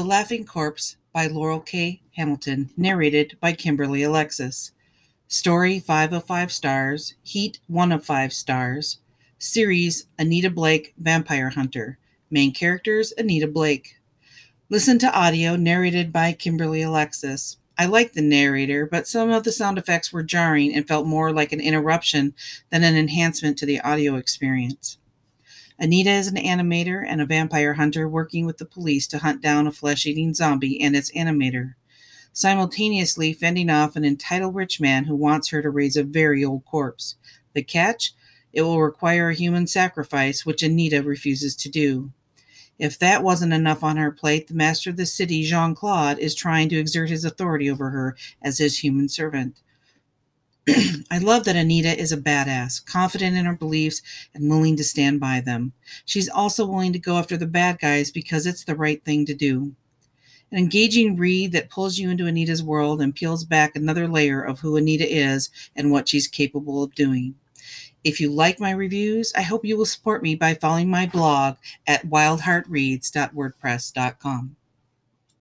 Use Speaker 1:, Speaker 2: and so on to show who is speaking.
Speaker 1: The Laughing Corpse by Laurell K. Hamilton, narrated by Kimberly Alexis. Story 5 of 5 stars, Heat 1 of 5 stars. Series Anita Blake, Vampire Hunter. Main characters Anita Blake. Listen to audio narrated by Kimberly Alexis. I liked the narrator, but some of the sound effects were jarring and felt more like an interruption than an enhancement to the audio experience. Anita is an animator and a vampire hunter working with the police to hunt down a flesh eating zombie and its animator, simultaneously fending off an entitled rich man who wants her to raise a very old corpse. The catch? It will require a human sacrifice, which Anita refuses to do. If that wasn't enough on her plate, the master of the city, Jean Claude, is trying to exert his authority over her as his human servant. I love that Anita is a badass, confident in her beliefs and willing to stand by them. She's also willing to go after the bad guys because it's the right thing to do. An engaging read that pulls you into Anita's world and peels back another layer of who Anita is and what she's capable of doing. If you like my reviews, I hope you will support me by following my blog at wyldheartreads.wordpress.com.